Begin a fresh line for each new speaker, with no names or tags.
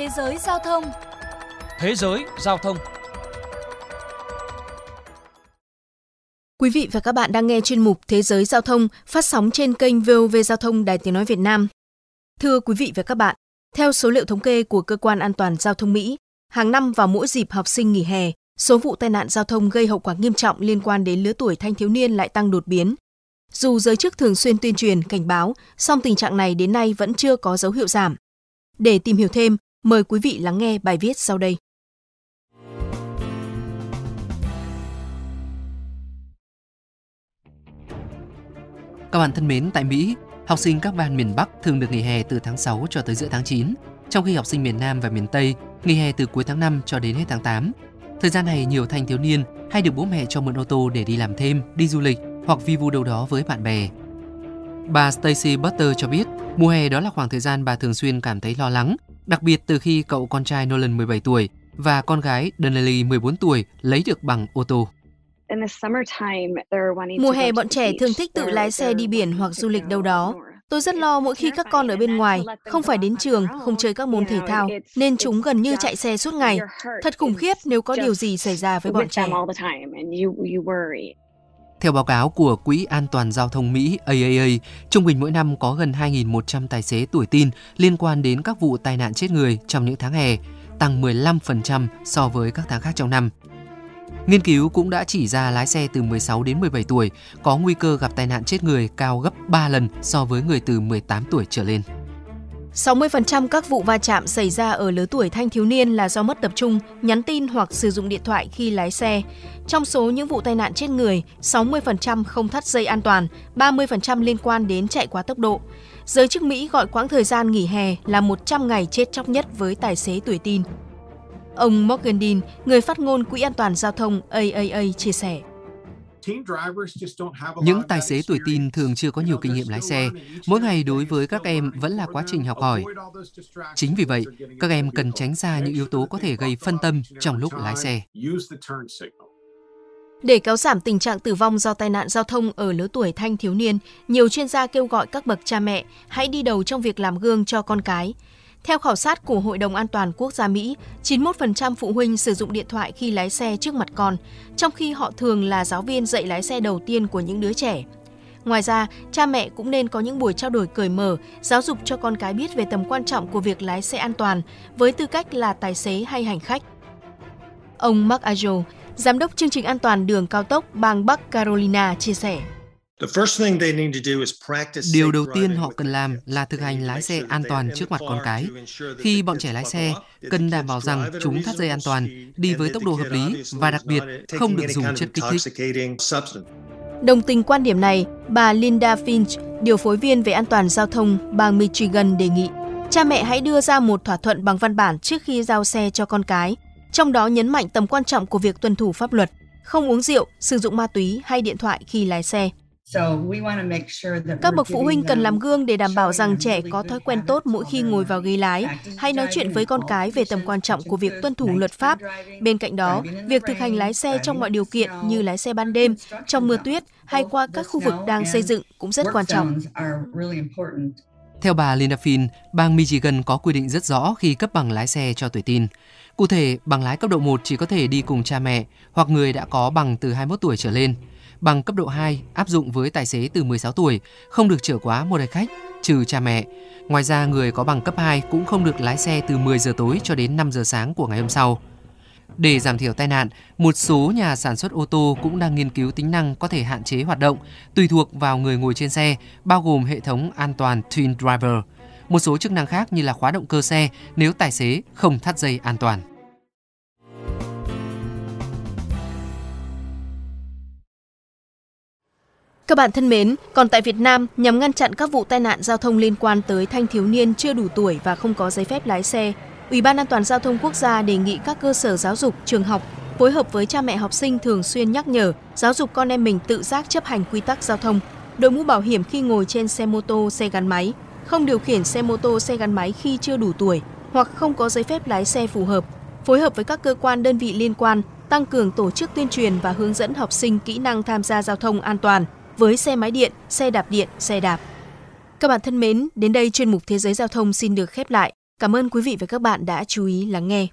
Thế giới giao thông
Thế giới giao thông
Quý vị và các bạn đang nghe chuyên mục Thế giới giao thông phát sóng trên kênh VOV Giao thông Đài Tiếng Nói Việt Nam. Thưa quý vị và các bạn, theo số liệu thống kê của Cơ quan An toàn Giao thông Mỹ, hàng năm vào mỗi dịp học sinh nghỉ hè, số vụ tai nạn giao thông gây hậu quả nghiêm trọng liên quan đến lứa tuổi thanh thiếu niên lại tăng đột biến. Dù giới chức thường xuyên tuyên truyền, cảnh báo, song tình trạng này đến nay vẫn chưa có dấu hiệu giảm. Để tìm hiểu thêm, mời quý vị lắng nghe bài viết sau đây.
Các bạn thân mến, tại Mỹ, học sinh các bang miền Bắc thường được nghỉ hè từ tháng 6 cho tới giữa tháng 9, trong khi học sinh miền Nam và miền Tây nghỉ hè từ cuối tháng 5 cho đến hết tháng 8. Thời gian này, nhiều thanh thiếu niên hay được bố mẹ cho mượn ô tô để đi làm thêm, đi du lịch hoặc vi vu đâu đó với bạn bè. Bà Stacy Butter cho biết, mùa hè đó là khoảng thời gian bà thường xuyên cảm thấy lo lắng, đặc biệt từ khi cậu con trai Nolan 17 tuổi và con gái Donnelly 14 tuổi lấy được bằng ô tô.
Mùa hè bọn trẻ thường thích tự lái xe đi biển hoặc du lịch đâu đó. Tôi rất lo mỗi khi các con ở bên ngoài, không phải đến trường, không chơi các môn thể thao, nên chúng gần như chạy xe suốt ngày. Thật khủng khiếp nếu có điều gì xảy ra với bọn trẻ.
Theo báo cáo của Quỹ An toàn Giao thông Mỹ AAA, trung bình mỗi năm có gần 2.100 tài xế tuổi tin liên quan đến các vụ tai nạn chết người trong những tháng hè, tăng 15% so với các tháng khác trong năm. Nghiên cứu cũng đã chỉ ra lái xe từ 16 đến 17 tuổi có nguy cơ gặp tai nạn chết người cao gấp 3 lần so với người từ 18 tuổi trở lên.
60% các vụ va chạm xảy ra ở lứa tuổi thanh thiếu niên là do mất tập trung, nhắn tin hoặc sử dụng điện thoại khi lái xe. Trong số những vụ tai nạn chết người, 60% không thắt dây an toàn, 30% liên quan đến chạy quá tốc độ. Giới chức Mỹ gọi quãng thời gian nghỉ hè là 100 ngày chết chóc nhất với tài xế tuổi tin. Ông Morgan Dean, người phát ngôn Quỹ An toàn Giao thông AAA chia sẻ.
Những tài xế tuổi tin thường chưa có nhiều kinh nghiệm lái xe. Mỗi ngày đối với các em vẫn là quá trình học hỏi. Chính vì vậy, các em cần tránh xa những yếu tố có thể gây phân tâm trong lúc lái xe.
Để kéo giảm tình trạng tử vong do tai nạn giao thông ở lứa tuổi thanh thiếu niên, nhiều chuyên gia kêu gọi các bậc cha mẹ hãy đi đầu trong việc làm gương cho con cái. Theo khảo sát của Hội đồng An toàn Quốc gia Mỹ, 91% phụ huynh sử dụng điện thoại khi lái xe trước mặt con, trong khi họ thường là giáo viên dạy lái xe đầu tiên của những đứa trẻ. Ngoài ra, cha mẹ cũng nên có những buổi trao đổi cởi mở, giáo dục cho con cái biết về tầm quan trọng của việc lái xe an toàn với tư cách là tài xế hay hành khách. Ông Mark Ajo, giám đốc chương trình an toàn đường cao tốc bang Bắc Carolina chia sẻ.
Điều đầu tiên họ cần làm là thực hành lái xe an toàn trước mặt con cái. Khi bọn trẻ lái xe, cần đảm bảo rằng chúng thắt dây an toàn, đi với tốc độ hợp lý và đặc biệt không được dùng chất kích thích.
Đồng tình quan điểm này, bà Linda Finch, điều phối viên về an toàn giao thông bang Michigan đề nghị cha mẹ hãy đưa ra một thỏa thuận bằng văn bản trước khi giao xe cho con cái, trong đó nhấn mạnh tầm quan trọng của việc tuân thủ pháp luật, không uống rượu, sử dụng ma túy hay điện thoại khi lái xe. Các bậc phụ huynh cần làm gương để đảm bảo rằng trẻ có thói quen tốt mỗi khi ngồi vào ghế lái, hay nói chuyện với con cái về tầm quan trọng của việc tuân thủ luật pháp. Bên cạnh đó, việc thực hành lái xe trong mọi điều kiện như lái xe ban đêm, trong mưa tuyết hay qua các khu vực đang xây dựng cũng rất quan trọng.
Theo bà Linda Finn, bang Michigan có quy định rất rõ khi cấp bằng lái xe cho tuổi tin. Cụ thể, bằng lái cấp độ 1 chỉ có thể đi cùng cha mẹ hoặc người đã có bằng từ 21 tuổi trở lên. Bằng cấp độ 2 áp dụng với tài xế từ 16 tuổi, không được chở quá một hành khách, trừ cha mẹ. Ngoài ra, người có bằng cấp 2 cũng không được lái xe từ 10 giờ tối cho đến 5 giờ sáng của ngày hôm sau. Để giảm thiểu tai nạn, một số nhà sản xuất ô tô cũng đang nghiên cứu tính năng có thể hạn chế hoạt động tùy thuộc vào người ngồi trên xe, bao gồm hệ thống an toàn Twin Driver. Một số chức năng khác như là khóa động cơ xe nếu tài xế không thắt dây an toàn.
Các bạn thân mến, còn tại Việt Nam, nhằm ngăn chặn các vụ tai nạn giao thông liên quan tới thanh thiếu niên chưa đủ tuổi và không có giấy phép lái xe, Ủy ban An toàn giao thông quốc gia đề nghị các cơ sở giáo dục, trường học phối hợp với cha mẹ học sinh thường xuyên nhắc nhở, giáo dục con em mình tự giác chấp hành quy tắc giao thông, đội mũ bảo hiểm khi ngồi trên xe mô tô, xe gắn máy, không điều khiển xe mô tô, xe gắn máy khi chưa đủ tuổi hoặc không có giấy phép lái xe phù hợp, phối hợp với các cơ quan đơn vị liên quan tăng cường tổ chức tuyên truyền và hướng dẫn học sinh kỹ năng tham gia giao thông an toàn với xe máy điện, xe đạp điện, xe đạp. Các bạn thân mến, đến đây chuyên mục Thế giới giao thông xin được khép lại. Cảm ơn quý vị và các bạn đã chú ý lắng nghe.